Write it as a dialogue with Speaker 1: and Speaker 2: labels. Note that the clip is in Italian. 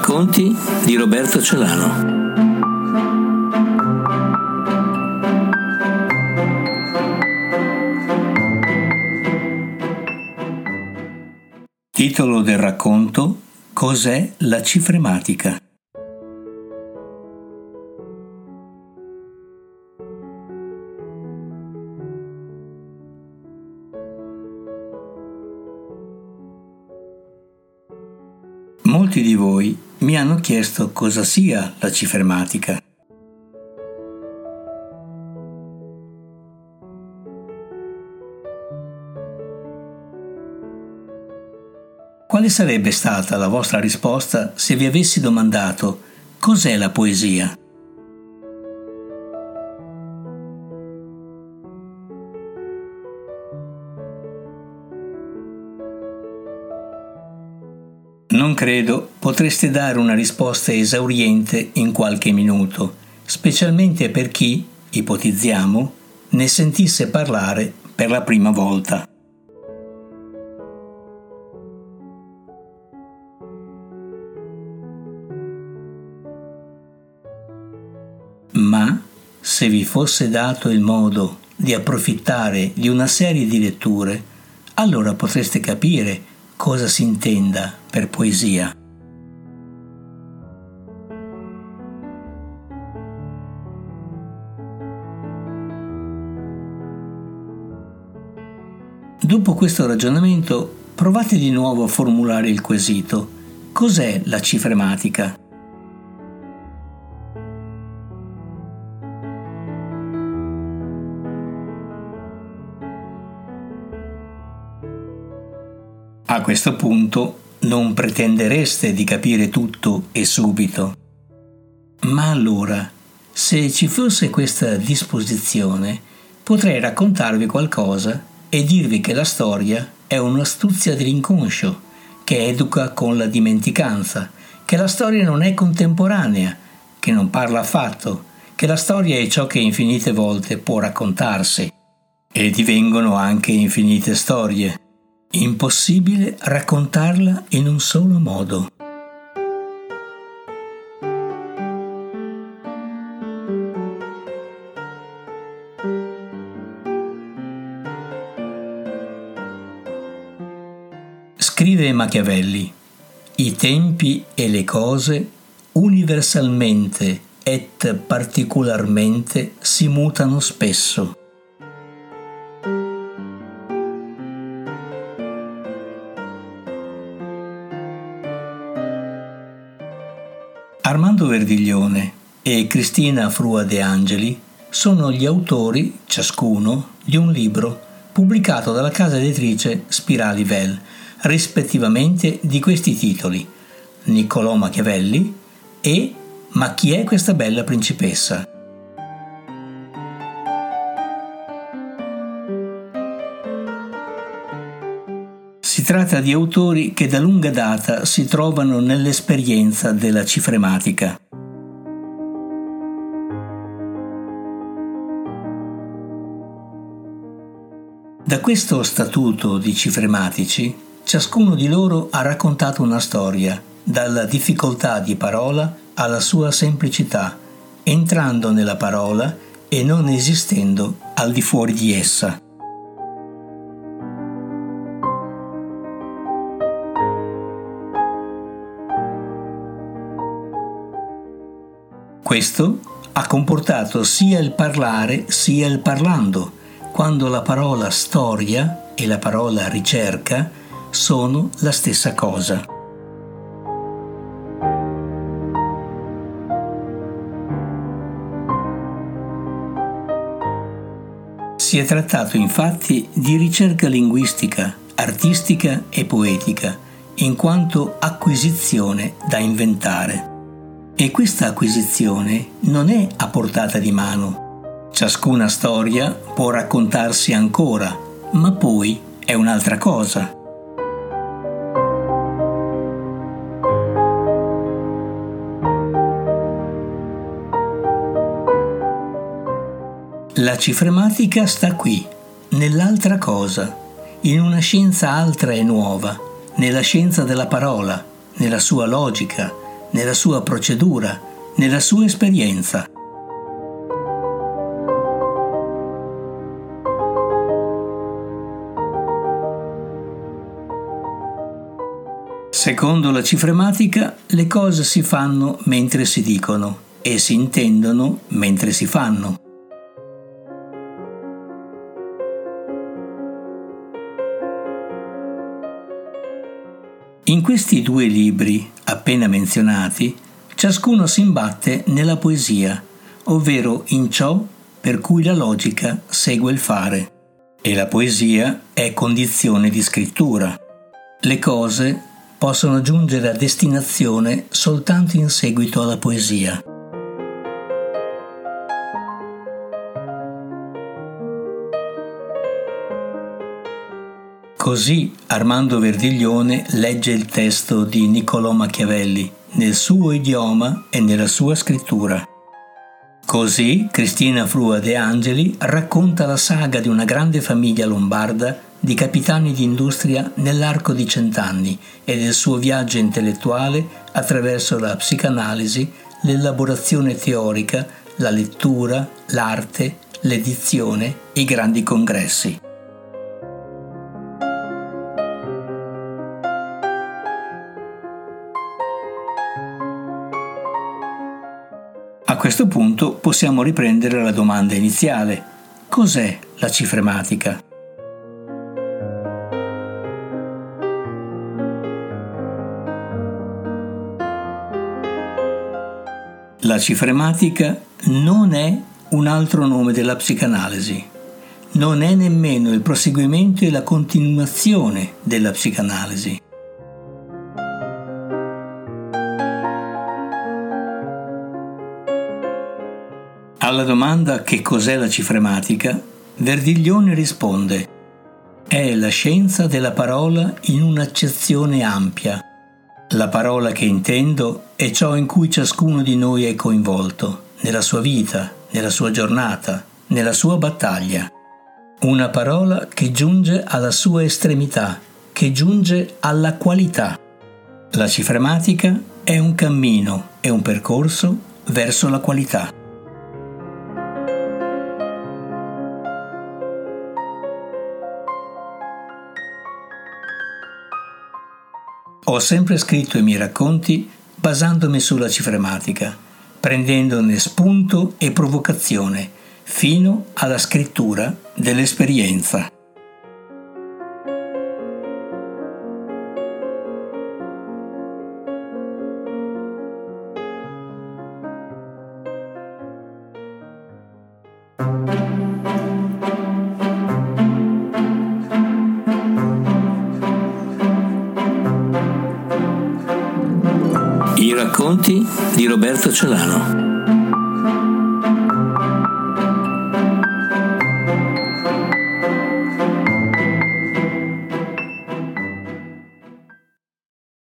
Speaker 1: Racconti di Roberto Celano. Titolo del racconto Cos'è la cifrematica? Molti di voi mi hanno chiesto cosa sia la cifrematica. Quale sarebbe stata la vostra risposta se vi avessi domandato cos'è la poesia? Non credo potreste dare una risposta esauriente in qualche minuto, specialmente per chi, ipotizziamo, ne sentisse parlare per la prima volta. Ma se vi fosse dato il modo di approfittare di una serie di letture, allora potreste capire cosa si intenda per poesia. Dopo questo ragionamento, provate di nuovo a formulare il quesito. Cos'è la cifrematica? A questo punto non pretendereste di capire tutto e subito. Ma allora, se ci fosse questa disposizione, potrei raccontarvi qualcosa e dirvi che la storia è un'astuzia dell'inconscio, che educa con la dimenticanza, che la storia non è contemporanea, che non parla affatto, che la storia è ciò che infinite volte può raccontarsi. E divengono anche infinite storie. Impossibile raccontarla in un solo modo. Scrive Machiavelli, i tempi e le cose universalmente et particolarmente si mutano spesso. Armando Verdiglione e Cristina Frua De Angeli sono gli autori, ciascuno, di un libro pubblicato dalla casa editrice Spirali Vel, rispettivamente di questi titoli Niccolò Machiavelli e Ma chi è questa bella principessa? Tratta di autori che da lunga data si trovano nell'esperienza della cifrematica. Da questo statuto di cifrematici, ciascuno di loro ha raccontato una storia, dalla difficoltà di parola alla sua semplicità, entrando nella parola e non esistendo al di fuori di essa. Questo ha comportato sia il parlare sia il parlando, quando la parola storia e la parola ricerca sono la stessa cosa. Si è trattato infatti di ricerca linguistica, artistica e poetica, in quanto acquisizione da inventare. E questa acquisizione non è a portata di mano. Ciascuna storia può raccontarsi ancora, ma poi è un'altra cosa. La cifrematica sta qui, nell'altra cosa, in una scienza altra e nuova, nella scienza della parola, nella sua logica, nella sua procedura, nella sua esperienza. Secondo la cifrematica, le cose si fanno mentre si dicono e si intendono mentre si fanno. In questi due libri, appena menzionati, ciascuno si imbatte nella poesia, ovvero in ciò per cui la logica segue il fare. E la poesia è condizione di scrittura. Le cose possono giungere a destinazione soltanto in seguito alla poesia. Così Armando Verdiglione legge il testo di Niccolò Machiavelli nel suo idioma e nella sua scrittura. Così Cristina Frua De Angeli racconta la saga di una grande famiglia lombarda di capitani di industria nell'arco di cent'anni e del suo viaggio intellettuale attraverso la psicanalisi, l'elaborazione teorica, la lettura, l'arte, l'edizione i grandi congressi. Questo punto possiamo riprendere la domanda iniziale. Cos'è la cifrematica? La cifrematica non è un altro nome della psicanalisi, non è nemmeno il proseguimento e la continuazione della psicanalisi. Alla domanda che cos'è la cifrematica, Verdiglione risponde è la scienza della parola in un'accezione ampia la parola che intendo è ciò in cui ciascuno di noi è coinvolto, nella sua vita, nella sua giornata, nella sua battaglia. Una parola che giunge alla sua estremità, che giunge alla qualità. La cifrematica è un cammino, è un percorso verso la qualità. Ho sempre scritto i miei racconti basandomi sulla cifrematica, prendendone spunto e provocazione fino alla scrittura dell'esperienza. I racconti di Roberto Celano.